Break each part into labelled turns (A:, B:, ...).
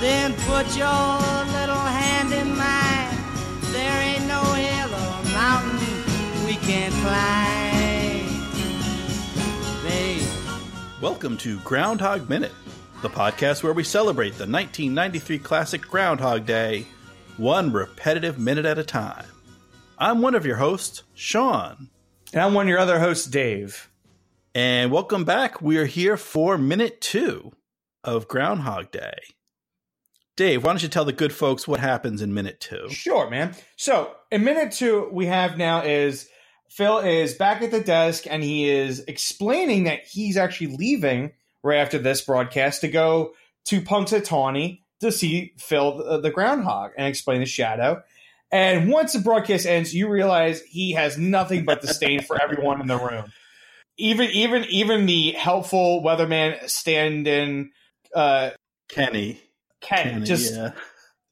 A: Then put your little hand in mine. There ain't no hill or mountain we can't climb. Babe.
B: Welcome to Groundhog Minute, the podcast where we celebrate the 1993 classic Groundhog Day, one repetitive minute at a time. I'm one of your hosts, Sean.
C: And I'm one of your other hosts, Dave.
B: And welcome back. We are here for minute two of Groundhog Day. Dave, why don't you tell the good folks what happens in minute two?
C: Sure, man. So in minute two, we have now is Phil is back at the desk and he is explaining that he's actually leaving right after this broadcast to go to Punxsutawney to see Phil the, the groundhog and explain the shadow. And once the broadcast ends, you realize he has nothing but disdain for everyone in the room. Even even even the helpful weatherman stand-in uh,
B: Kenny.
C: Ken
B: Kenny,
C: just
B: yeah.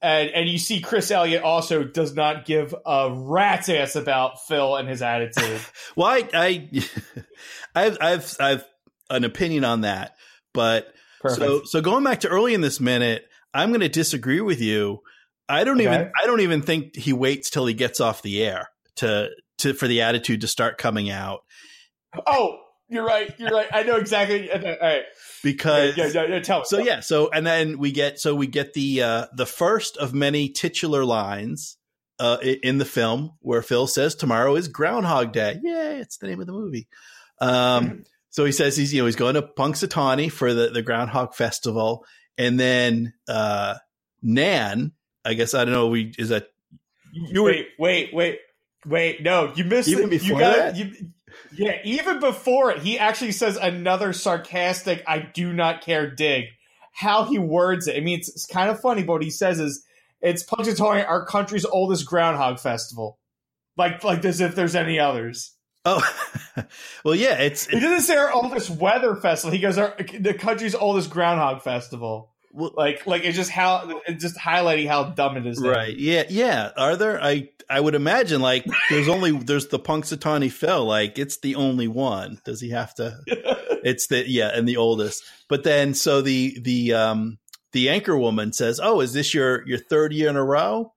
C: and and you see Chris Elliott also does not give a rat's ass about Phil and his attitude.
B: Well, I, I, I've, I've, I've an opinion on that, but
C: Perfect.
B: so, so going back to early in this minute, I'm going to disagree with you. I don't even, I don't even think he waits till he gets off the air to, to, for the attitude to start coming out
C: oh, you're right. You're right. I know exactly. All right.
B: because,
C: Yeah, yeah, yeah, tell me.
B: so yeah, so, and then we get, so we get the, uh, the first of many titular lines, uh, in the film where Phil says tomorrow is Groundhog Day. Yay. It's the name of the movie. Um, So he says he's you know he's going to Punxsutawney for the the Groundhog Festival, and then uh, Nan, I guess I don't know. We is that you were
C: wait, wait, wait, wait. No, you missed
B: Even
C: it.
B: before
C: you got
B: that?
C: You, yeah, even before it, he actually says another sarcastic "I do not care" dig. How he words it, I mean, it's, it's kind of funny. But what he says is, "It's Punxsutawney, our country's oldest groundhog festival." Like, like as if there's any others.
B: oh well yeah it's
C: He doesn't say our oldest weather festival. He goes our the country's oldest groundhog festival.
B: Well-
C: like like it's just how it's just highlighting how dumb it is. there.
B: right yeah yeah are there I I would imagine like there's only there's the Punxsutawney Phil like it's the only one. Does he have to it's the yeah and the oldest. But then so the the um the anchor woman says oh is this your your third year in a row?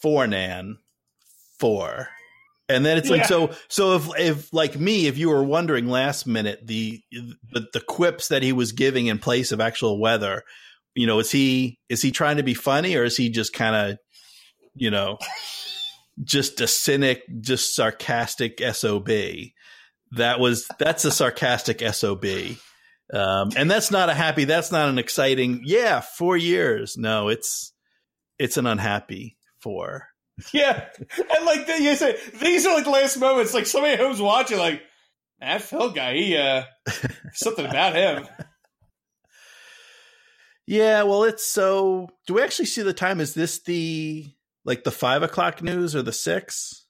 B: Four nan. Four. And then it's like so so if if like me if you were wondering last minute the the, the quips that he was giving in place of actual weather you know is he is he trying to be funny or is he just kind of you know just a cynic just sarcastic sob that was that's a sarcastic sob um, and that's not a happy that's not an exciting yeah four years. No it's it's an unhappy four.
C: Yeah, and like the, you say, these are like the last moments. Like somebody who's watching, like that Phil guy, he uh, something about him.
B: yeah well it's so do we actually see the time? Is this the like the five o'clock news or the six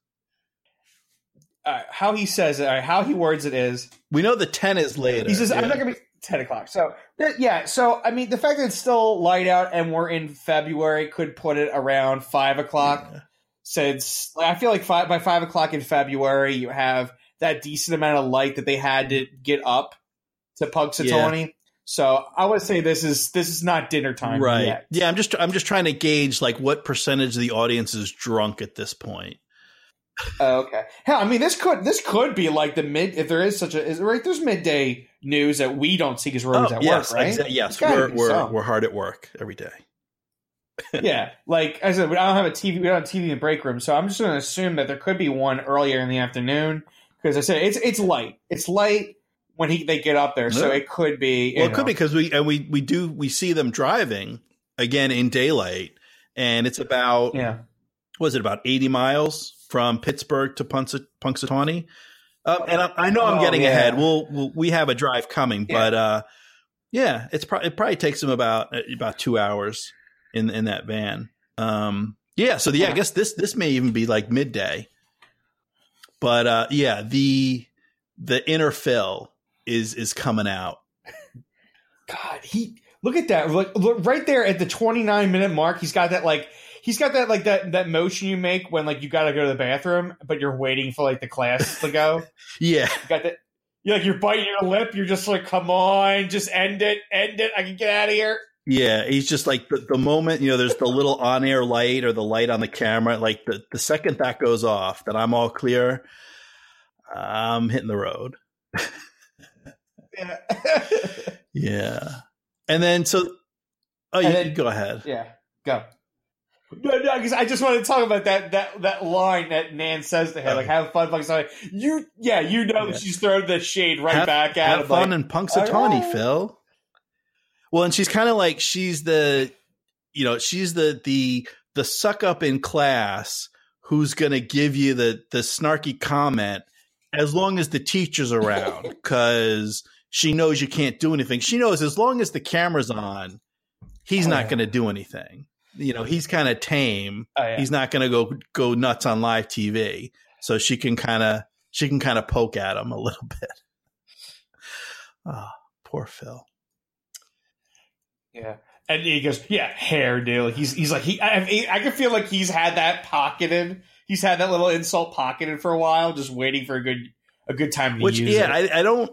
C: Uh, how he says it, uh, how he words it is,
B: we know the 10 is later
C: he says, "I'm not gonna be." 10 o'clock. So, th- yeah. So, I mean, the fact that it's still light out and we're in February could put it around 5 o'clock.
B: Yeah.
C: Since like, I feel like five, by 5 o'clock in February, you have that decent amount of light that they had to get up to Punxsutawney. So, I would say this is this is not dinner time
B: right
C: yet.
B: yeah i'm just i'm just trying to gauge like what percentage of the audience is drunk at this point
C: Oh, okay. Hell, I mean, this could this could be like the mid if there is such a is right. There's midday news that we don't see because we're always
B: Oh,
C: at
B: yes
C: work, right?
B: exa- yes we're we're,
C: some.
B: we're hard at work every day
C: yeah, like I said, I don't have a TV. We don't have a TV in the break room, so I'm just going to assume that there could be one earlier in the afternoon because I said it's it's light. It's light when he they get up there, so it could be.
B: Well, it could be because we and we we do we see them driving again in daylight, and it's about
C: Yeah,
B: was it about eighty miles from Pittsburgh to Punxsutawney? Um, and I, I know I'm
C: Oh,
B: getting
C: yeah.
B: ahead. We'll, we'll we have a drive coming,
C: Yeah.
B: but uh, yeah, it's pro- it probably takes them about uh, about two hours in in that van. Um, yeah, so yeah, I guess this this may even be like midday. But uh, yeah, the the inner Phil is is coming out.
C: God, he look at that. Look, look right there at the 29 minute mark. He's got that like he's got that like that that motion you make when like you got to go to the bathroom, but you're waiting for like the class to go.
B: Yeah,
C: You got that. You're like you're biting your lip. You're just like, come on, just end it, end it. I can get out of here.
B: Yeah, he's just like the, the moment, you know, there's the little on air light or the light on the camera. Like the, the second that goes off, that I'm all clear, I'm hitting the road.
C: Yeah.
B: Yeah. And then, so, oh, you
C: then-
B: go ahead.
C: yeah. Go. No, no, because I just want to talk about that that that line that Nan says to him, like "Have fun, sorry." You, yeah, you know,
B: Yeah.
C: she's throwing the shade right
B: have,
C: back at
B: have
C: him.
B: fun
C: like,
B: and Punxsutawney,
C: "Alright."
B: Phil. Well, and she's kind of like she's the, you know, she's the the the suck up in class who's going to give you the the snarky comment as long as the teacher's around because she knows you can't do anything. She knows as long as the camera's on, he's
C: Oh,
B: not
C: yeah.
B: going to do anything. You know, he's kind of tame.
C: Oh, yeah.
B: He's not going to go go nuts on live TV. So she can kind of she can kind of poke at him a little bit. Oh, poor Phil.
C: Yeah. And he goes, yeah, hair, Like he's he's like he. I, I can feel like he's had that pocketed. He's had that little insult pocketed for a while, just waiting for a good a good time to
B: Which
C: use
B: yeah,
C: it.
B: I, I don't.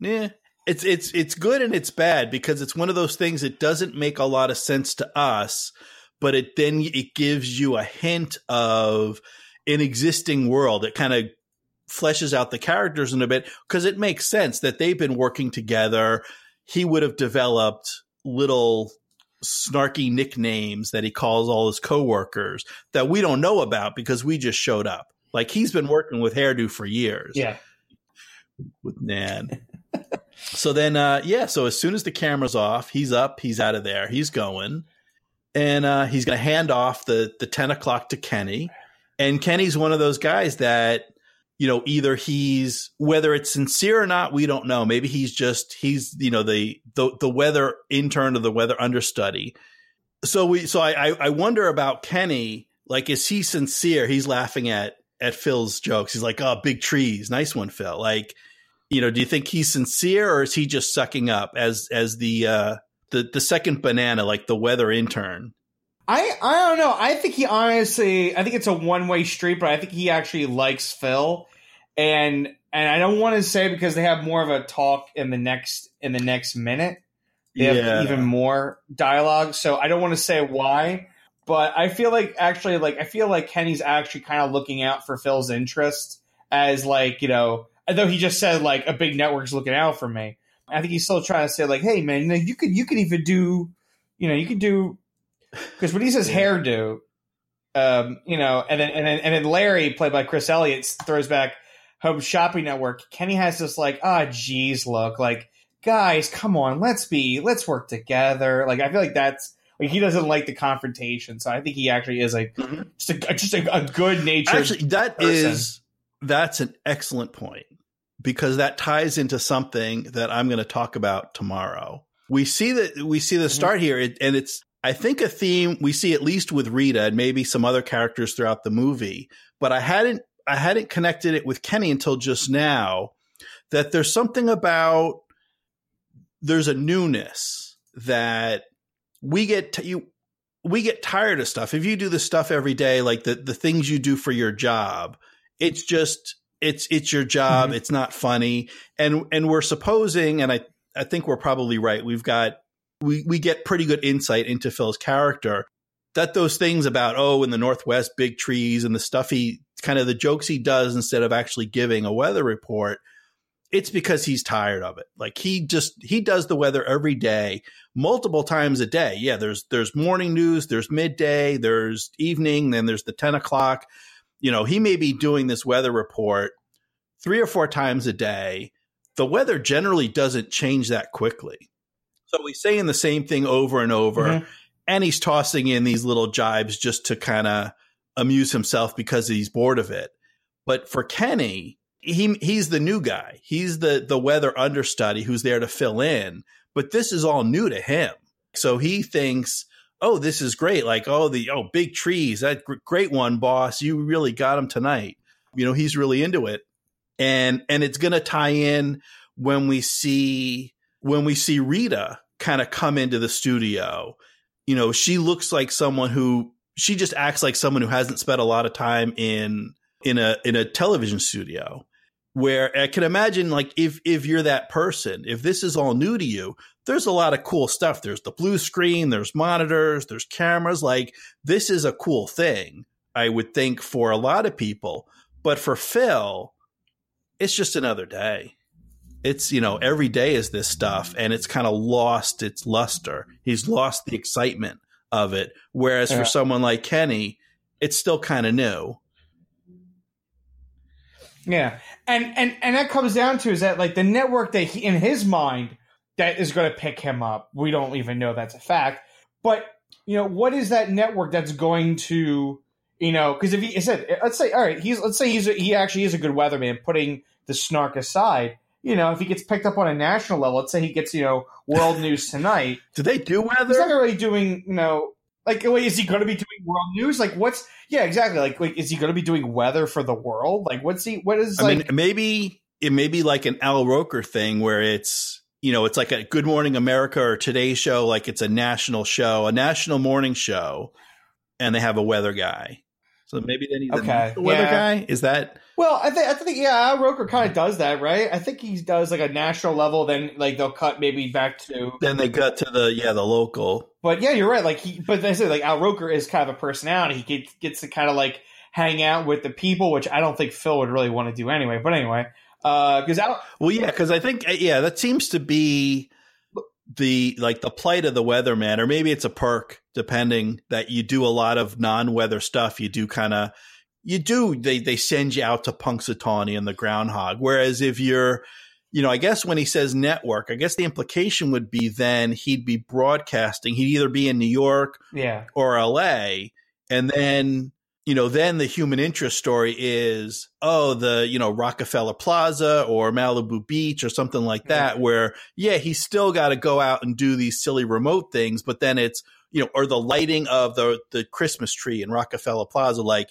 B: Yeah, it's it's it's good and it's bad because it's one of those things that doesn't make a lot of sense to us, but it then it gives you a hint of an existing world. It kind of fleshes out the characters in a bit because it makes sense that they've been working together. He would have developed little snarky nicknames that he calls all his coworkers that we don't know about because we just showed up. Like he's been working with Hairdo for years
C: yeah.
B: with Nan. So then, uh, yeah. So as soon as the camera's off, he's up, he's out of there, he's going, and uh, he's going to hand off the the ten o'clock to Kenny. And Kenny's one of those guys that you know either he's whether it's sincere or not, we don't know. Maybe he's just he's you know the the the weather intern or the weather understudy. So we so I I, I wonder about Kenny. Like, is he sincere? He's laughing at at Phil's jokes. He's like, "Oh, big trees, nice one, Phil." Like, you know, do you think he's sincere or is he just sucking up as as the uh the the second banana, like the weather intern?
C: I I don't know. I think he honestly. I think it's a one way street, but I think he actually likes Phil, and and I don't want to say because they have more of a talk in the next in the next minute. They have even more dialogue, so I don't want to say why. But I feel like actually, like I feel like Kenny's actually kind of looking out for Phil's interest as like you know, although he just said like a big network's looking out for me. I think he's still trying to say like, hey man, you, know, you could you could even do, you know, you could do because when he says hairdo, um, you know, and then and then and then Larry, played by Chris Elliott, throws back Home Shopping Network. Kenny has this like, ah, geez, look, like guys, come on, let's be, let's work together. Like I feel like that's like he doesn't like the confrontation, so I think he actually is like
B: Mhm.
C: just a just a, a good natured.
B: Actually, that
C: person.
B: is that's an excellent point because that ties into something that I'm going to talk about tomorrow. We see that we see the
C: Mhm.
B: start here, and it's I think a theme we see at least with Rita and maybe some other characters throughout the movie, but I hadn't I hadn't connected it with Kenny until just now. That there's something about there's a newness that we get t- you we get tired of stuff. If you do the stuff every day, like the the things you do for your job, it's just it's it's your job.
C: Mhm.
B: It's not funny, and and we're supposing, and I I think we're probably right. We've got we we get pretty good insight into Phil's character. That those things about oh in the Northwest big trees and the stuff he kind of the jokes he does instead of actually giving a weather report. It's because he's tired of it. Like he just he does the weather every day, multiple times a day. Yeah, there's there's morning news, there's midday, there's evening, then there's the ten o'clock. You know, he may be doing this weather report three or four times a day. The weather generally doesn't change that quickly. So he's saying the same thing over and over,
C: Mhm.
B: and he's tossing in these little jibes just to kind of amuse himself because he's bored of it. But for Kenny, he he's the new guy. He's the the weather understudy who's there to fill in. But this is all new to him. So he thinks, "Oh, this is great. Like, oh, the oh, big trees. That gr- great one, boss. You really got him tonight." You know, he's really into it. And and it's going to tie in when we see when we see Rita kind of come into the studio. You know, she looks like someone who she just acts like someone who hasn't spent a lot of time in in a in a television studio where I can imagine like if if you're that person, if this is all new to you, there's a lot of cool stuff. There's the blue screen, there's monitors, there's cameras. Like this is a cool thing, I would think for a lot of people. But for Phil, it's just another day. It's, you know, every day is this stuff and it's kind of lost its luster. He's lost the excitement of it. Whereas
C: Yeah.
B: for someone like Kenny, it's still kind of new.
C: Yeah, and and and that comes down to is that like the network that he in his mind that is going to pick him up. We don't even know that's a fact, but you know what is that network that's going to you know because if he said let's say all right he's let's say he's a, he actually is a good weatherman putting the snark aside. You know, if he gets picked up on a national level, let's say he gets, you know, world news tonight,
B: Do they do weather?
C: he's not really doing, you know, like, wait, is he going to be doing world news? Like, what's, yeah, exactly. Like, like is he going to be doing weather for the world? Like, what's he, what is,
B: I
C: like,
B: mean, maybe it may be like an Al Roker thing where it's you know it's like a Good Morning America or Today Show, like it's a national show, a national morning show, and they have a weather guy. So maybe they need the
C: Okay,
B: national weather
C: yeah.
B: guy. Is that
C: well, I think, I think, yeah, Al Roker kind of does that, right? I think he does like a national level, then like they'll cut maybe back to,
B: then they cut to the yeah the local.
C: but yeah, you're right. Like, he, but I said, like, Al Roker is kind of a personality. He gets, gets to kind of like hang out with the people, which I don't think Phil would really want to do anyway. But anyway, uh, because Al,
B: Well, yeah, because I think uh, yeah that seems to be the like the plight of the weatherman, or maybe it's a perk depending that you do a lot of non-weather stuff. You do kind of you do they they send you out to Punxsutawney and the groundhog. Whereas if you're you know, I guess when he says network, I guess the implication would be then he'd be broadcasting. He'd either be in New York
C: yeah,
B: or LA. And then, you know, then the human interest story is, oh, the, you know, Rockefeller Plaza or Malibu Beach or something like that, where, yeah, he's still got to go out and do these silly remote things, but then it's, you know, or the lighting of the, the Christmas tree in Rockefeller Plaza. Like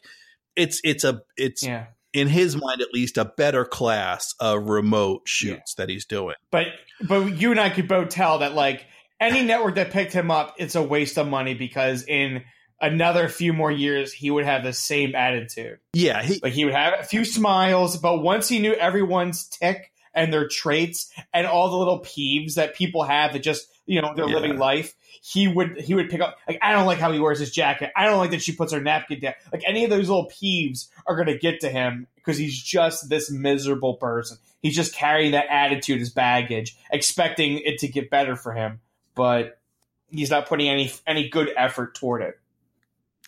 B: it's, it's a, it's
C: yeah.
B: in his mind, at least a better class of remote shoots that he's doing.
C: But but you and I could both tell that like any network that picked him up, it's a waste of money because in another few more years he would have the same attitude.
B: Yeah. He,
C: Like he would have a few smiles, but once he knew everyone's tick and their traits and all the little peeves that people have that just you know they're
B: Yeah.
C: living life, he would he would pick up like I don't like how he wears his jacket. I don't like that she puts her napkin down. Like any of those little peeves are gonna get to him because he's just this miserable person. He's just carrying that attitude as baggage, expecting it to get better for him, but he's not putting any any good effort toward it.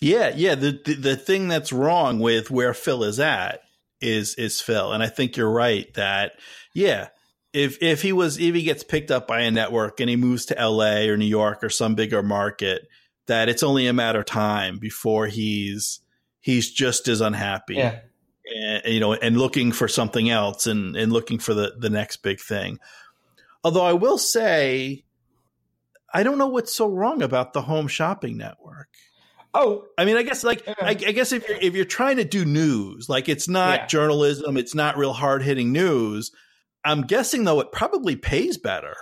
B: Yeah, yeah. The, the the thing that's wrong with where Phil is at is is Phil, and I think you're right that yeah, if if he was if he gets picked up by a network and he moves to L.A. or New York or some bigger market, that it's only a matter of time before he's he's just as unhappy,
C: Yeah.
B: and, you know, and looking for something else and and looking for the the next big thing. Although I will say, I don't know what's so wrong about the home shopping network.
C: Oh,
B: I mean, I guess like
C: Yeah.
B: I, I guess if you're if you're trying to do news, like it's not
C: Yeah.
B: journalism, it's not real hard hitting news. I'm guessing though it probably pays better,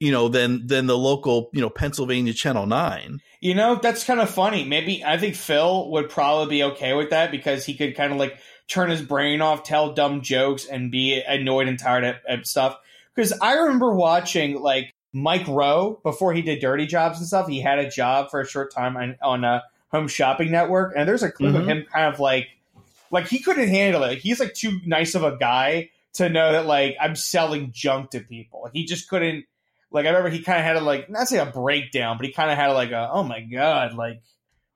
B: you know, than than the local, you know, Pennsylvania Channel Nine.
C: You know, that's kind of funny. Maybe I think Phil would probably be okay with that because he could kind of like turn his brain off, tell dumb jokes, and be annoyed and tired at, at stuff. Because I remember watching like Mike Rowe before he did Dirty Jobs and stuff. He had a job for a short time on, on a Home Shopping Network, and there's a clip of
B: Mhm.
C: him kind of like like he couldn't handle it. He's like too nice of a guy to know that like I'm selling junk to people. Like, he just couldn't. Like I remember he kind of had a like not say a breakdown, but he kind of had a, like a oh my god, like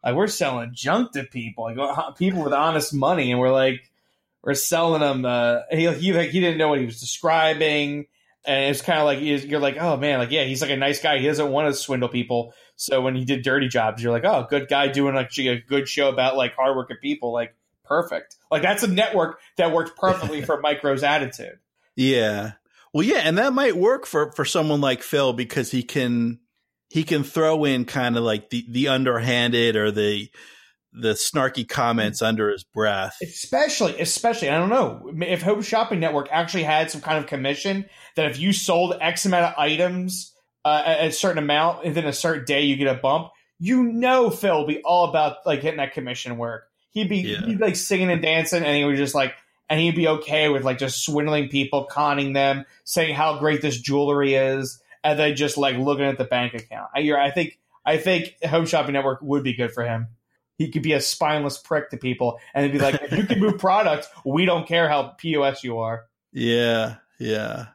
C: like we're selling junk to people, like uh, people with honest money, and we're like we're selling them. Uh, he he like he didn't know what he was describing, and it's kind of like you're like oh man, like yeah, he's like a nice guy. He doesn't want to swindle people. So when he did dirty jobs, you're like oh good guy doing like a good show about like hardworking people, like perfect. Like that's a network that worked perfectly for Mike Rowe's attitude.
B: Yeah, well, yeah, and that might work for for someone like Phil because he can he can throw in kind of like the the underhanded or the the snarky comments mm-hmm. under his breath.
C: Especially, especially, I don't know if Home Shopping Network actually had some kind of commission that if you sold X amount of items uh, a certain amount within a certain day, you get a bump. You know, Phil will be all about like getting that commission work. He'd be,
B: Yeah.
C: he'd be like singing and dancing, and he would just like, and he'd be okay with like just swindling people, conning them, saying how great this jewelry is, and then just like looking at the bank account. I, I think I think Home Shopping Network would be good for him. He could be a spineless prick to people, and be like, if you can move products, we don't care how pos you are.
B: Yeah, yeah.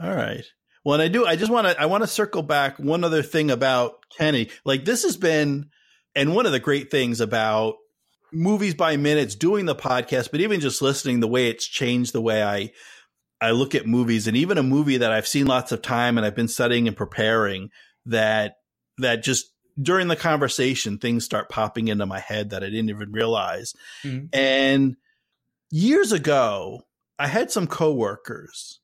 B: All right. Well, and I do. I just want to. I want to circle back one other thing about Kenny. Like this has been, and one of the great things about movies by minutes doing the podcast, but even just listening, the way it's changed the way I I look at movies, and even a movie that I've seen lots of time and I've been studying and preparing that that just during the conversation things start popping into my head that I didn't even realize. Mm-hmm. And years ago, I had some coworkers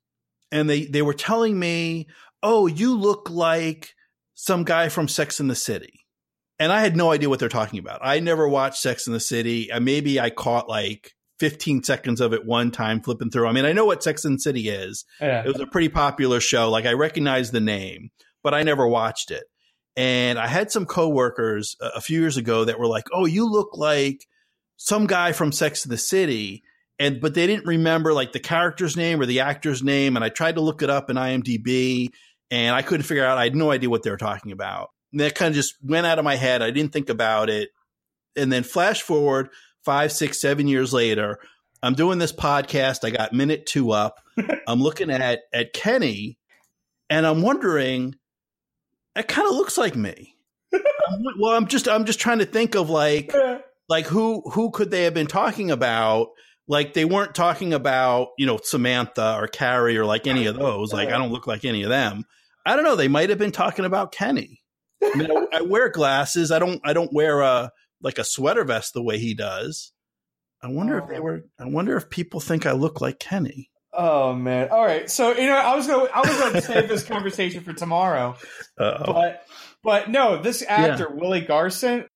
B: and they they were telling me, "Oh, you look like some guy from Sex in the City." And I had no idea what they're talking about. I never watched Sex in the City. Uh, maybe I caught like 15 seconds of it one time flipping through. I mean, I know what Sex and the City is. Yeah. It was a pretty popular show. Like I recognize the name, but I never watched it. And I had some coworkers a few years ago that were like, "Oh, you look like some guy from Sex and the City." And but they didn't remember like the character's name or the actor's name and I tried to look it up in IMDb and I couldn't figure out. I had no idea what they were talking about. And that kind of just went out of my head. I didn't think about it. And then flash forward five, six, seven years later, I'm doing this podcast. I got minute two up. I'm looking at at Kenny, and I'm wondering, it kind of looks like me. well, I'm just I'm just trying to think of like like who who could they have been talking about? Like they weren't talking about you know Samantha or Carrie or like any of those. Like I don't look like any of them. I don't know. They might have been talking about Kenny. I mean, I, I wear glasses. I don't. I don't wear a like a sweater vest the way he does. I wonder oh. if they oh. were. I wonder if people think I look like Kenny.
C: Oh man! All right, so you know, I was going. I was going to save this conversation for tomorrow, Uh-oh. but but no, this actor yeah. Willie Garson.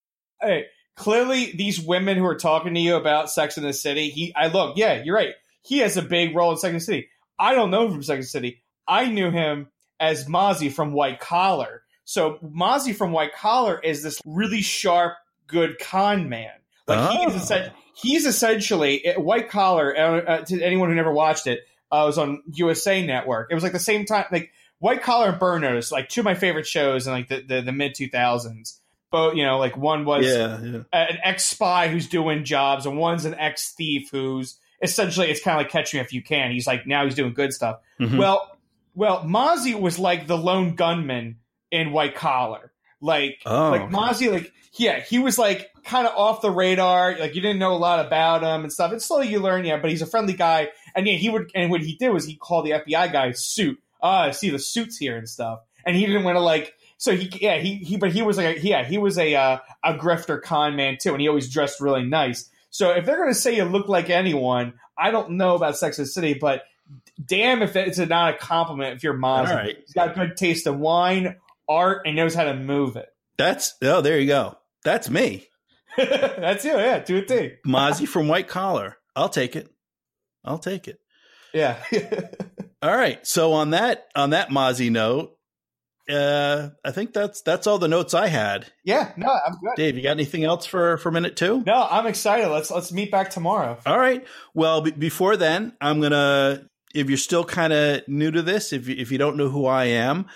C: Hey, clearly these women who are talking to you about Sex in the City. He, I look, yeah, you're right. He has a big role in Sex in the City. I don't know him from Sex in the City. I knew him as Mozzie from White Collar. So Mozzie from White Collar is this really sharp good con man. Like oh. he's, essentially, he's essentially white collar. Uh, to anyone who never watched it, uh, it was on USA Network. It was like the same time, like White Collar and Burn Notice, like two of my favorite shows in like the, the, the mid two thousands. But you know, like one was yeah, yeah. an ex spy who's doing jobs, and one's an ex thief who's essentially it's kind of like Catch Me If You Can. He's like now he's doing good stuff. Mm-hmm. Well, well, Mozzie was like the lone gunman in White Collar. Like, oh. like Mozzie, like yeah, he was like kind of off the radar. Like you didn't know a lot about him and stuff. And slowly you learn, yeah, but he's a friendly guy. And yeah, he would, and what he did was he called the FBI guy suit. Ah, I see the suits here and stuff. And he didn't want to like, so he, yeah, he, he, but he was like, a, yeah, he was a, uh, a grifter con man too. And he always dressed really nice. So if they're going to say you look like anyone, I don't know about Sex and City, but damn if it's not a compliment if you're Mozzie. Right. He's got good taste in wine, art, and knows how to move it.
B: That's, oh, there you go. That's me.
C: That's you, yeah, to a T.
B: Mozzie from White Collar. I'll take it. I'll take it.
C: Yeah.
B: all right. So on that on that Mozzie note, uh, I think that's that's all the notes I had.
C: Yeah, no, I'm good.
B: Dave, you got anything else for for minute two?
C: No, I'm excited. Let's let's meet back tomorrow.
B: All right. Well, b- before then, I'm gonna. If you're still kind of new to this, if you, if you don't know who I am,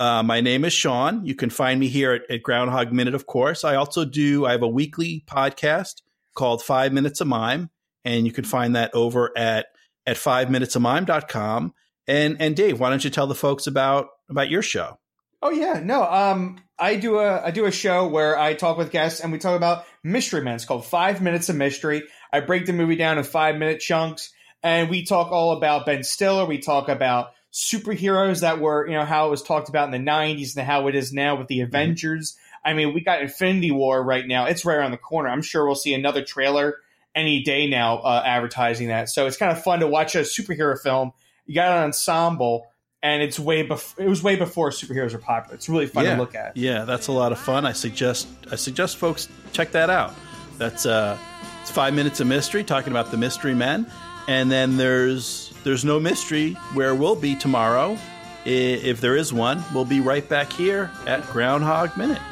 B: uh, my name is Sean. You can find me here at, at, Groundhog Minute, of course. I also do, I have a weekly podcast called Five Minutes of Mime, and you can find that over at, at five minutes of mime.com. And, and Dave, why don't you tell the folks about, about your show?
C: Oh yeah, no. Um, I do a I do a show where I talk with guests and we talk about mystery men. It's called Five Minutes of Mystery. I break the movie down in five minute chunks, and we talk all about Ben Stiller. We talk about superheroes that were, you know, how it was talked about in the 90s and how it is now with the mm-hmm. Avengers. I mean, we got Infinity War right now. It's right around the corner. I'm sure we'll see another trailer any day now uh, advertising that. So it's kind of fun to watch a superhero film. You got an ensemble and it's way before it was way before superheroes were popular. It's really fun
B: yeah.
C: to look at.
B: Yeah, that's a lot of fun. I suggest I suggest folks check that out. That's uh it's 5 minutes of mystery talking about the mystery men and then there's there's no mystery where we'll be tomorrow. If there is one, we'll be right back here at Groundhog Minute.